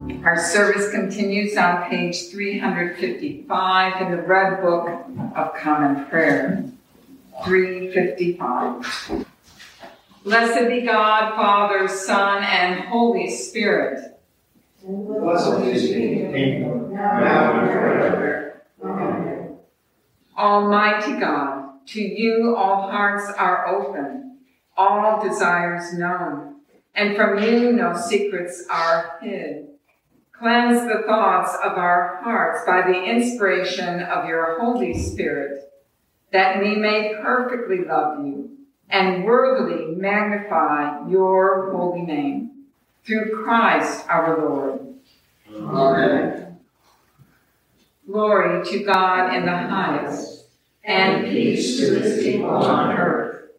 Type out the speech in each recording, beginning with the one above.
Our service continues on page 355 in the Red Book of Common Prayer. 355. Blessed be God, Father, Son, and Holy Spirit. Blessed is He, now and forever. Amen. Almighty God, to you all hearts are open, all desires known, and from you no secrets are hid. Cleanse the thoughts of our hearts by the inspiration of your Holy Spirit, that we may perfectly love you and worthily magnify your holy name. Through Christ our Lord. Amen. Glory to God in the highest, and peace to his people on earth.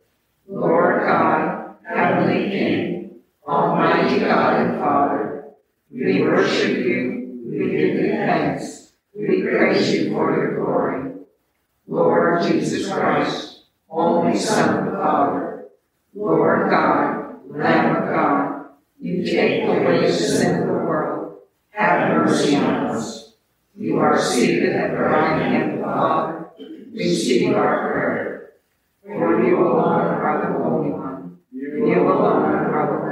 Lord God, heavenly King, almighty God and Father, we worship you, we give you thanks, we praise you for your glory. Lord Jesus Christ, only Son of the Father, Lord God, Lamb of God, you take away the sin of the world. Have mercy on us. You are seated at the right hand of the Father. Receive our prayer. For you alone are the Holy One. You alone are the.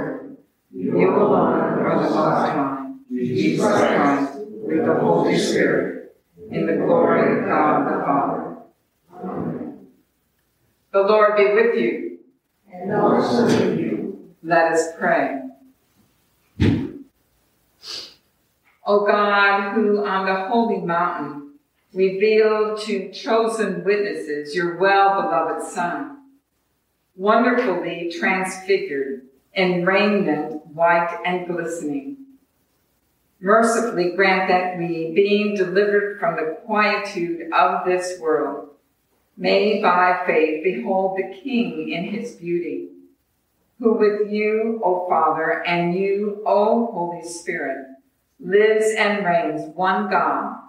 You alone are the Most High. Jesus Christ, with the Holy Spirit, in the glory of God the Father. Amen. The Lord be with you. And also with you. Let us pray. O God, who on the holy mountain revealed to chosen witnesses your well beloved Son, wonderfully transfigured in raiment white and glistening, mercifully grant that we, being delivered from the quietude of this world, may by faith behold the King in his beauty, who with you, O Father, and you, O Holy Spirit, lives and reigns one God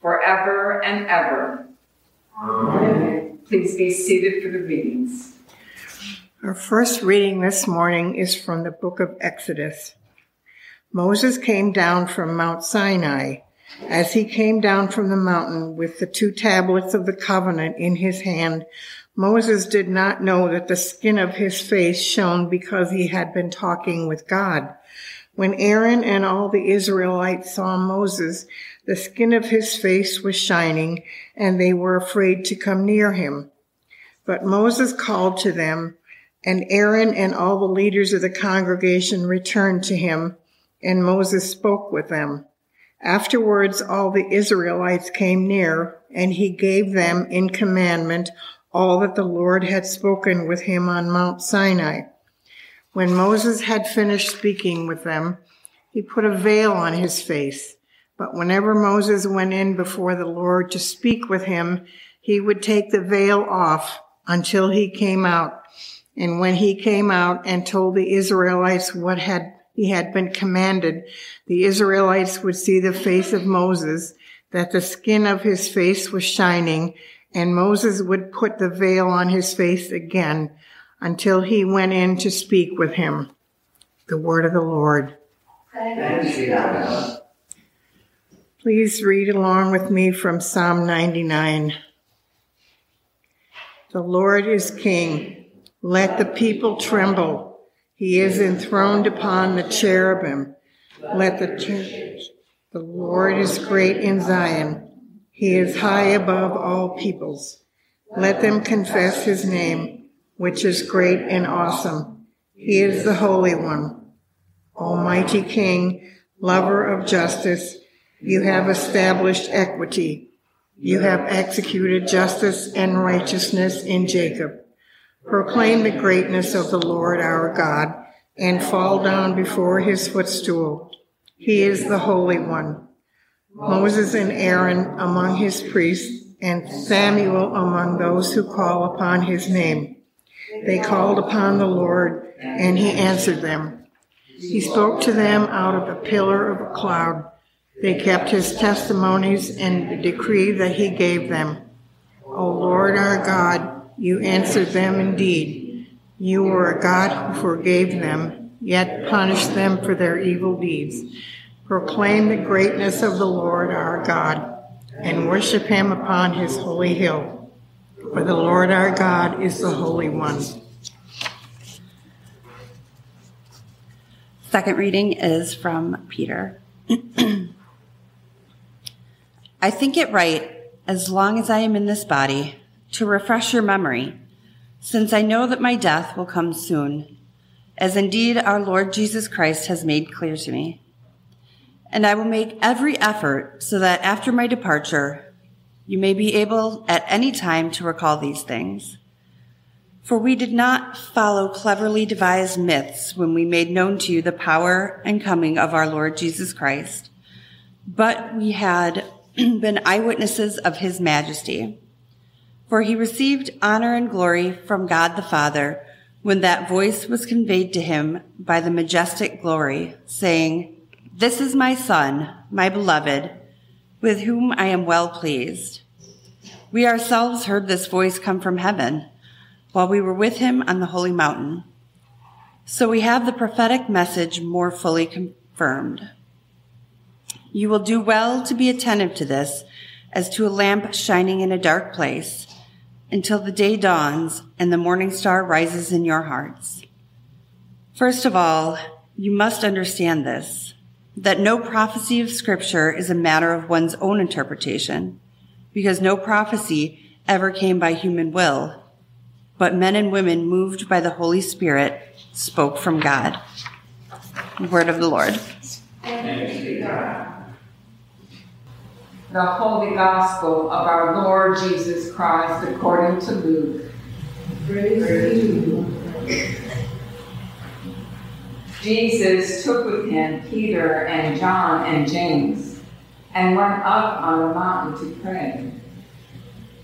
forever and ever. Amen. Please be seated for the readings. Our first reading this morning is from the book of Exodus. Moses came down from Mount Sinai. As he came down from the mountain with the two tablets of the covenant in his hand, Moses did not know that the skin of his face shone because he had been talking with God. When Aaron and all the Israelites saw Moses, the skin of his face was shining, and they were afraid to come near him. But Moses called to them, and Aaron and all the leaders of the congregation returned to him and Moses spoke with them. Afterwards, all the Israelites came near, and he gave them in commandment all that the Lord had spoken with him on Mount Sinai. When Moses had finished speaking with them, he put a veil on his face. But whenever Moses went in before the Lord to speak with him, he would take the veil off until he came out. And when he came out and told the Israelites what had he had been commanded, the Israelites would see the face of Moses, that the skin of his face was shining, and Moses would put the veil on his face again until he went in to speak with him. The word of the Lord. Please read along with me from Psalm 99. The Lord is King. Let the people tremble. He is enthroned upon the cherubim. Let the church, the Lord is great in Zion. He is high above all peoples. Let them confess his name, which is great and awesome. He is the Holy One. Almighty King, lover of justice, you have established equity. You have executed justice and righteousness in Jacob. Proclaim the greatness of the Lord our God and fall down before his footstool. He is the Holy One. Moses and Aaron among his priests and Samuel among those who call upon his name. They called upon the Lord and he answered them. He spoke to them out of a pillar of a cloud. They kept his testimonies and the decree that he gave them. O Lord our God, you answered them indeed. You were a God who forgave them, yet punished them for their evil deeds. proclaim the greatness of the Lord our God, and worship him upon his holy hill. For the Lord our God is the Holy One. Second reading is from Peter. I think it right, as long as I am in this body, to refresh your memory, since I know that my death will come soon, as indeed our Lord Jesus Christ has made clear to me. And I will make every effort so that after my departure, you may be able at any time to recall these things. For we did not follow cleverly devised myths when we made known to you the power and coming of our Lord Jesus Christ, but we had been eyewitnesses of his majesty. For he received honor and glory from God the Father when that voice was conveyed to him by the majestic glory, saying, This is my son, my beloved, with whom I am well pleased. We ourselves heard this voice come from heaven while we were with him on the holy mountain. So we have the prophetic message more fully confirmed. You will do well to be attentive to this as to a lamp shining in a dark place until the day dawns and the morning star rises in your hearts. First of all, you must understand this, that no prophecy of scripture is a matter of one's own interpretation, because no prophecy ever came by human will, but men and women moved by the Holy Spirit spoke from God. Word of the Lord. The Holy Gospel of our Lord Jesus Christ according to Luke. Jesus took with him Peter and John and James and went up on the mountain to pray.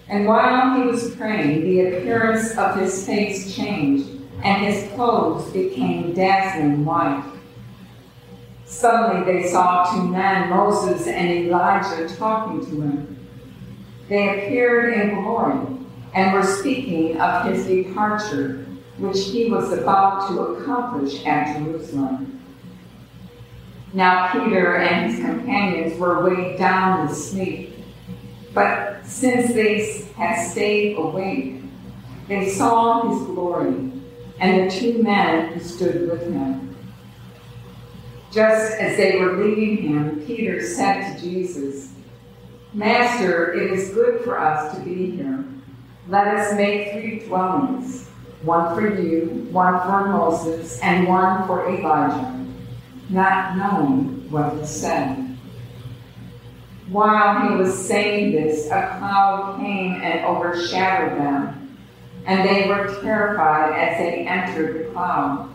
And while he was praying, the appearance of his face changed, and his clothes became dazzling white. Suddenly they saw two men, Moses and Elijah, talking to him. They appeared in glory and were speaking of his departure, which he was about to accomplish at Jerusalem. Now Peter and his companions were weighed down with sleep, but since they had stayed awake, they saw his glory and the two men who stood with him. Just as they were leaving him, Peter said to Jesus, Master, it is good for us to be here. Let us make three dwellings one for you, one for Moses, and one for Elijah, not knowing what he said. While he was saying this, a cloud came and overshadowed them, and they were terrified as they entered the cloud.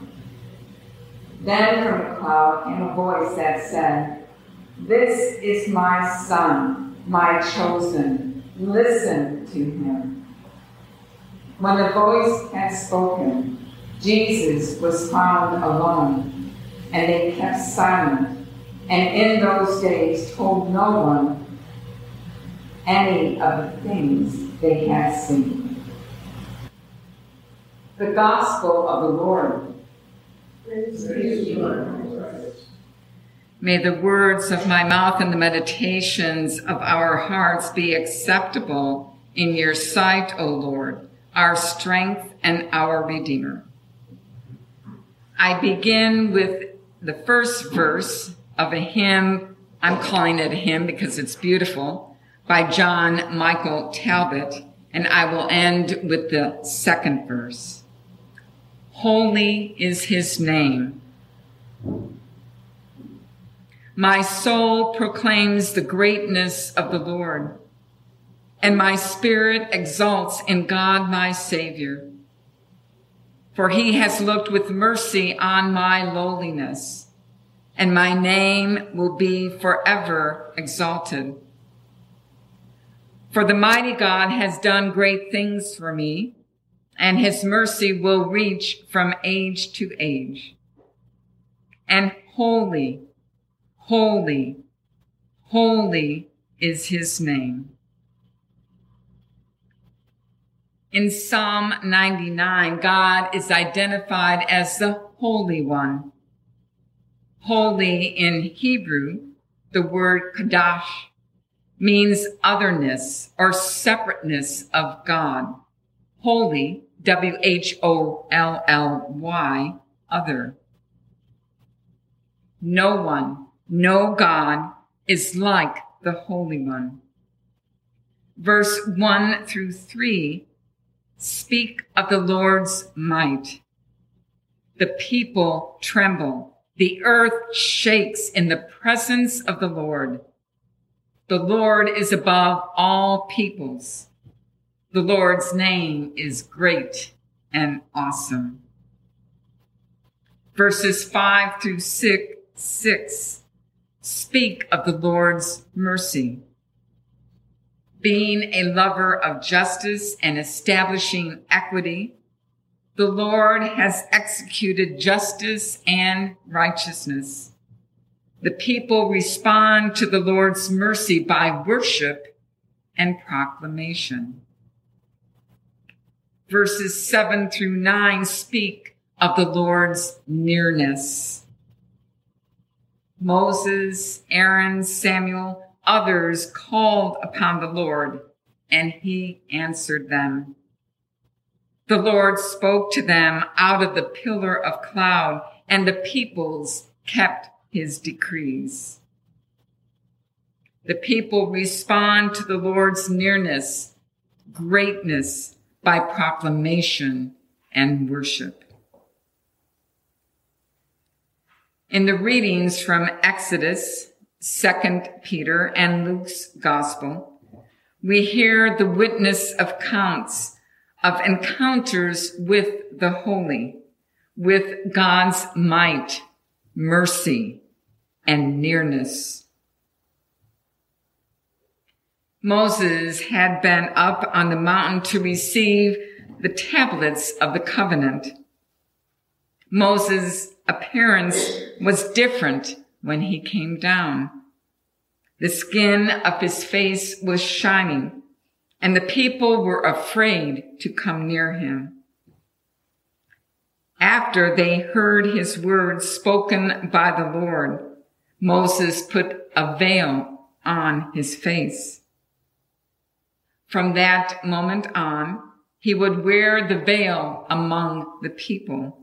Then from the cloud came a voice that said, This is my son, my chosen. Listen to him. When the voice had spoken, Jesus was found alone, and they kept silent, and in those days told no one any of the things they had seen. The Gospel of the Lord. May the words of my mouth and the meditations of our hearts be acceptable in your sight, O Lord, our strength and our Redeemer. I begin with the first verse of a hymn. I'm calling it a hymn because it's beautiful by John Michael Talbot, and I will end with the second verse. Holy is his name. My soul proclaims the greatness of the Lord, and my spirit exalts in God my Savior. For he has looked with mercy on my lowliness, and my name will be forever exalted. For the mighty God has done great things for me and his mercy will reach from age to age. And holy, holy, holy is his name. In Psalm 99, God is identified as the Holy One. Holy in Hebrew, the word kadash means otherness or separateness of God. Holy, W-H-O-L-L-Y, other. No one, no God is like the Holy One. Verse 1 through 3 speak of the Lord's might. The people tremble. The earth shakes in the presence of the Lord. The Lord is above all peoples. The Lord's name is great and awesome. Verses 5 through 6, 6 speak of the Lord's mercy. Being a lover of justice and establishing equity, the Lord has executed justice and righteousness. The people respond to the Lord's mercy by worship and proclamation. Verses 7 through 9 speak of the Lord's nearness. Moses, Aaron, Samuel, others called upon the Lord, and he answered them. The Lord spoke to them out of the pillar of cloud, and the peoples kept his decrees. The people respond to the Lord's nearness, greatness by proclamation and worship. In the readings from Exodus, 2 Peter, and Luke's Gospel, we hear the witness of counts of encounters with the holy, with God's might, mercy, and nearness. Moses had been up on the mountain to receive the tablets of the covenant. Moses' appearance was different when he came down. The skin of his face was shining, and the people were afraid to come near him. After they heard his words spoken by the Lord, Moses put a veil on his face. From that moment on, he would wear the veil among the people.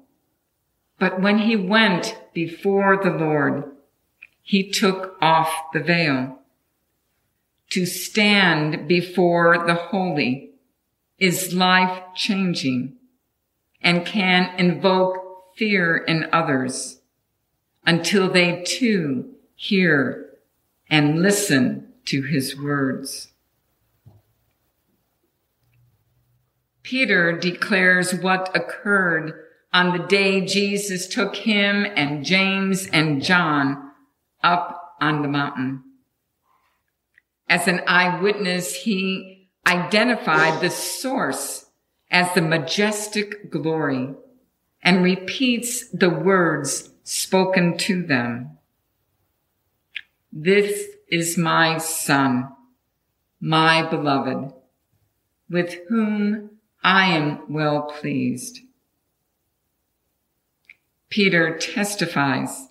But when he went before the Lord, he took off the veil. To stand before the holy is life changing and can invoke fear in others until they too hear and listen to his words. Peter declares what occurred on the day Jesus took him and James and John up on the mountain. As an eyewitness, he identified the source as the majestic glory and repeats the words spoken to them. This is my son, my beloved, with whom I am well pleased. Peter testifies,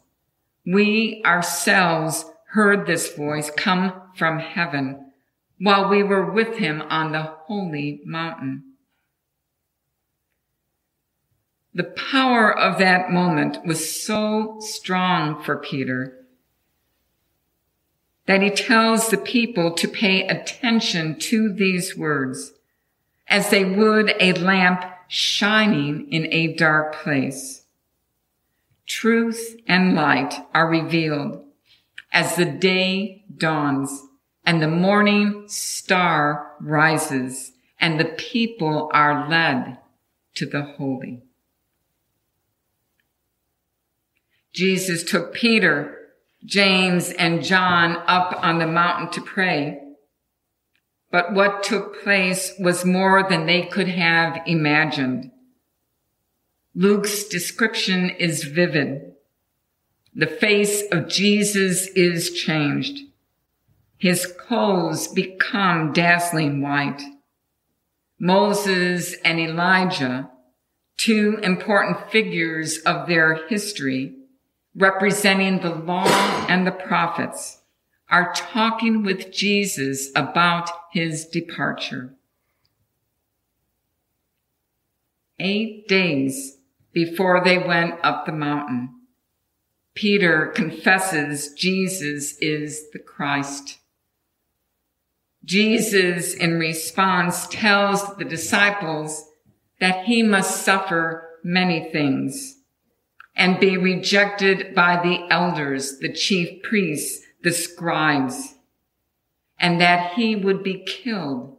we ourselves heard this voice come from heaven while we were with him on the holy mountain. The power of that moment was so strong for Peter that he tells the people to pay attention to these words as they would a lamp shining in a dark place truth and light are revealed as the day dawns and the morning star rises and the people are led to the holy. Jesus took Peter, James, and John up on the mountain to pray. But what took place was more than they could have imagined. Luke's description is vivid. The face of Jesus is changed. His clothes become dazzling white. Moses and Elijah, two important figures of their history, representing the law and the prophets, are talking with Jesus about his departure. Eight days before they went up the mountain, Peter confesses Jesus is the Christ. Jesus, in response, tells the disciples that he must suffer many things and be rejected by the elders, the chief priests, the scribes, and that he would be killed.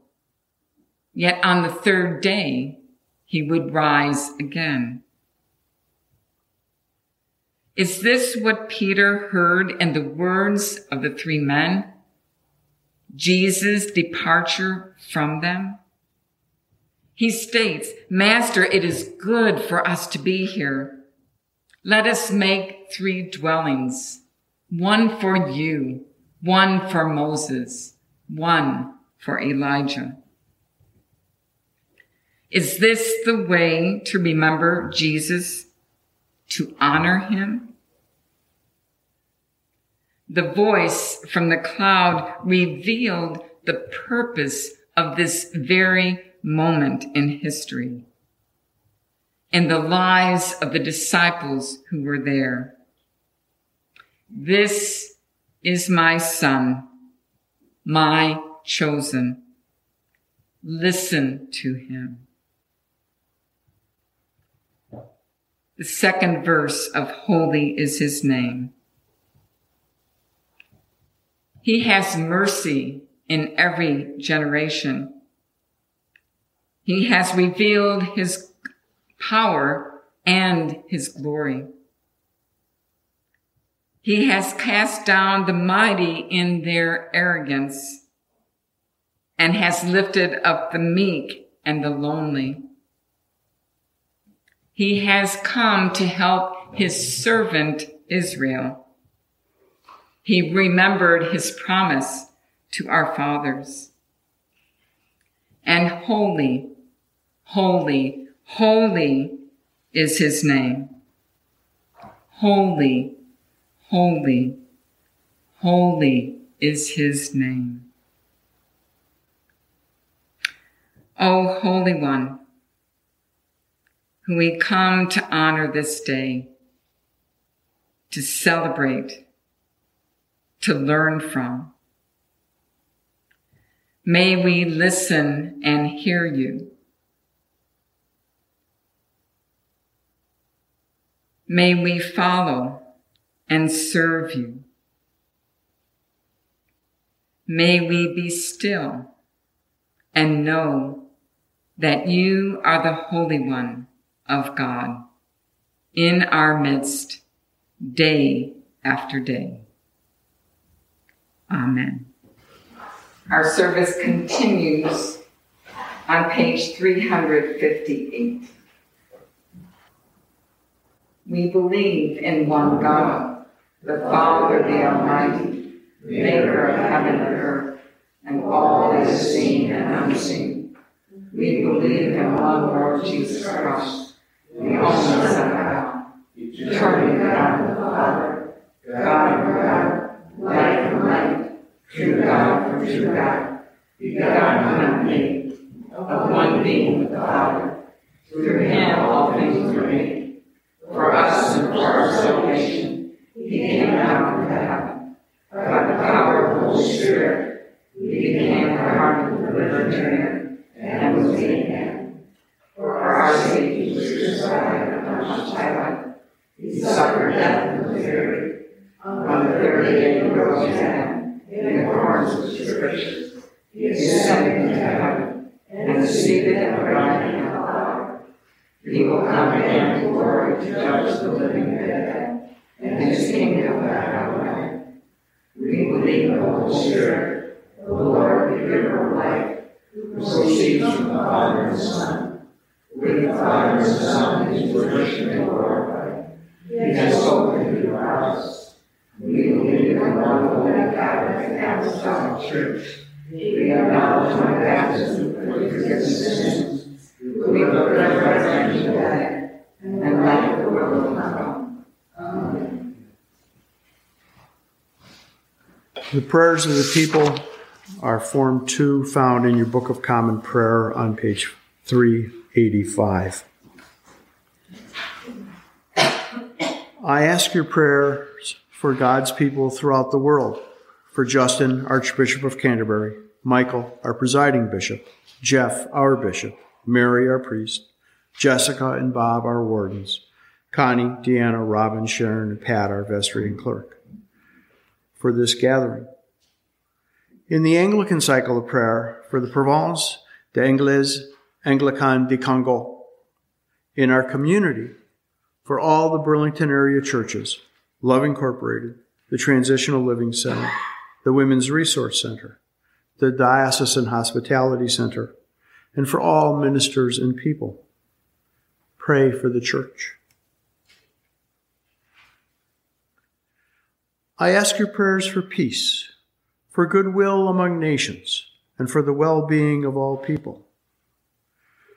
Yet on the third day, he would rise again. Is this what Peter heard in the words of the three men? Jesus' departure from them? He states, Master, it is good for us to be here. Let us make three dwellings, one for you, one for Moses, one for Elijah. Is this the way to remember Jesus, to honor him? The voice from the cloud revealed the purpose of this very moment in history and the lives of the disciples who were there. This is my son, my chosen. Listen to him. The second verse of holy is his name. He has mercy in every generation. He has revealed his power and his glory. He has cast down the mighty in their arrogance and has lifted up the meek and the lonely. He has come to help his servant Israel. He remembered his promise to our fathers. And holy, holy, Holy is his name. Holy, holy, holy is his name. O Holy One, who we come to honor this day, to celebrate, to learn from. May we listen and hear you May we follow and serve you. May we be still and know that you are the Holy One of God in our midst day after day. Amen. Our service continues on page 358. We believe in one God, the Father, the Almighty, maker of heaven and earth, and all is seen and unseen. We believe in one Lord Jesus Christ, the only Son of God, eternally God the Father, God of God, light from light, true God from true God, begotten and made, of one being with the Father. Through him all things were made for us and for our salvation, he came down from heaven. By the power of the Holy Spirit, he became the heart Virgin and was made man. For our sake he was crucified punished by life. He suffered death and was buried. On the third day he rose again, in accordance with Scriptures. He ascended into heaven and is seated at the right hand of God. he will come again in glory to judge the living and the dead, and his kingdom will have no We believe in the Holy Spirit, the Lord, the giver of life, who proceeds from the Father and Son, with the Father and is worshipped and glorified. He has spoken to us. We believe in one holy and apostolic church. We acknowledge my baptism for the forgiveness of sins. We look today and the world to come. Amen. The prayers of the people are Form 2 found in your Book of Common Prayer on page 385. I ask your prayers for God's people throughout the world, for Justin, Archbishop of Canterbury, Michael, our presiding bishop, Jeff, our bishop, Mary, our priest, Jessica and Bob, our wardens, Connie, Deanna, Robin, Sharon, and Pat, our vestry and clerk, for this gathering. In the Anglican cycle of prayer for the Province de l'Eglise Anglicane du Congo, in our community, for all the Burlington area churches, Love Incorporated, the Transitional Living Center, the Women's Resource Center, the Diocesan Hospitality Center, and for all ministers and people. Pray for the church. I ask your prayers for peace, for goodwill among nations, and for the well being of all people.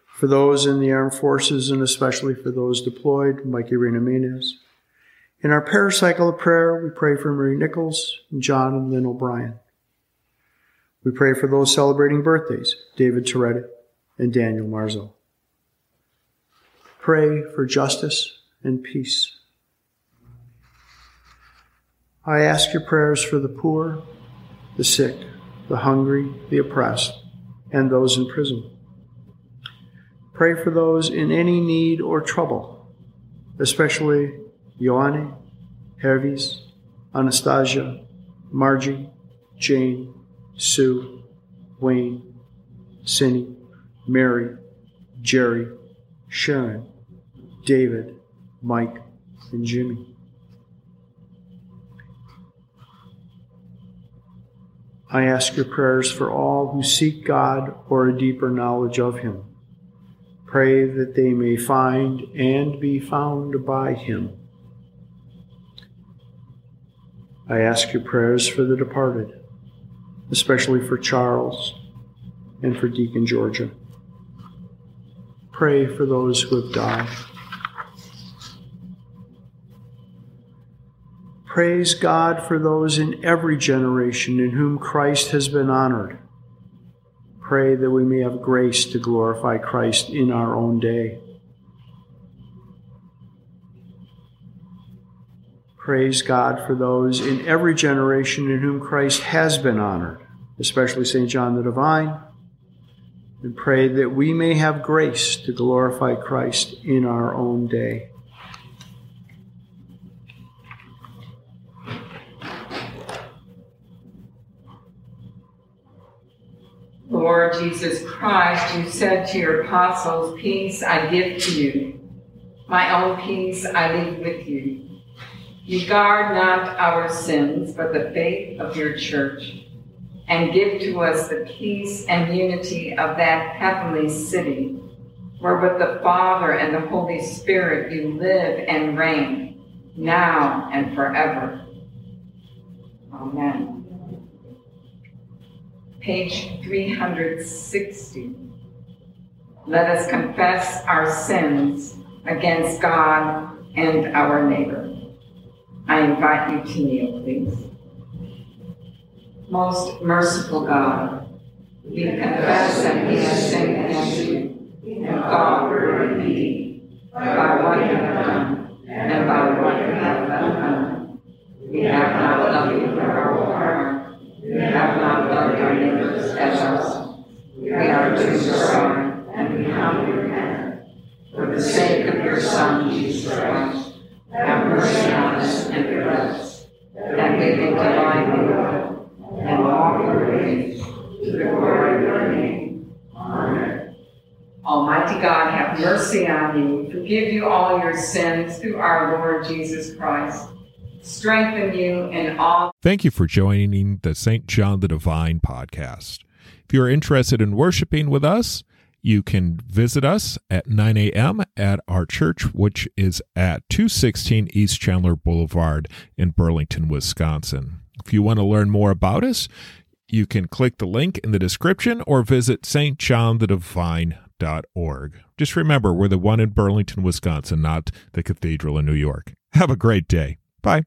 For those in the armed forces, and especially for those deployed, Mike Irena Menez. In our prayer cycle of prayer, we pray for Marie Nichols, and John and Lynn O'Brien. We pray for those celebrating birthdays, David Toretti and Daniel Marzo. Pray for justice and peace. I ask your prayers for the poor, the sick, the hungry, the oppressed, and those in prison. Pray for those in any need or trouble, especially Ioane, Hervis, Anastasia, Margie, Jane, Sue, Wayne, Cindy, Mary, Jerry, Sharon, David, Mike, and Jimmy. I ask your prayers for all who seek God or a deeper knowledge of Him. Pray that they may find and be found by Him. I ask your prayers for the departed, especially for Charles and for Deacon Georgia. Pray for those who have died. Praise God for those in every generation in whom Christ has been honored. Pray that we may have grace to glorify Christ in our own day. Praise God for those in every generation in whom Christ has been honored, especially St. John the Divine. And pray that we may have grace to glorify Christ in our own day. Lord Jesus Christ, you said to your apostles, Peace I give to you, my own peace I leave with you. You guard not our sins, but the faith of your church, and give to us the peace and unity of that heavenly city, where with the Father and the Holy Spirit you live and reign, now and forever. Amen page 360. Let us confess our sins against God and our neighbor. I invite you to kneel, please. Most merciful God, we confess that we have sinned against you in thought, word, and deed, by what we have done and by what we have undone. We have not loved you with our have not loved our neighbors as ourselves. We are too sorry, and we humbly repent. For the sake of your Son, Jesus Christ, have mercy on us and forgive us, that we may delight in you and walk your ways to the glory of your name. Amen. Almighty God, have mercy on you, forgive you all your sins through our Lord Jesus Christ strengthen you in all. Thank you for joining the St. John the Divine podcast. If you are interested in worshiping with us, you can visit us at 9 a.m. at our church, which is at 216 East Chandler Boulevard in Burlington, Wisconsin. If you want to learn more about us, you can click the link in the description or visit stjohnthedivine.org. Just remember, we're the one in Burlington, Wisconsin, not the cathedral in New York. Have a great day. Bye.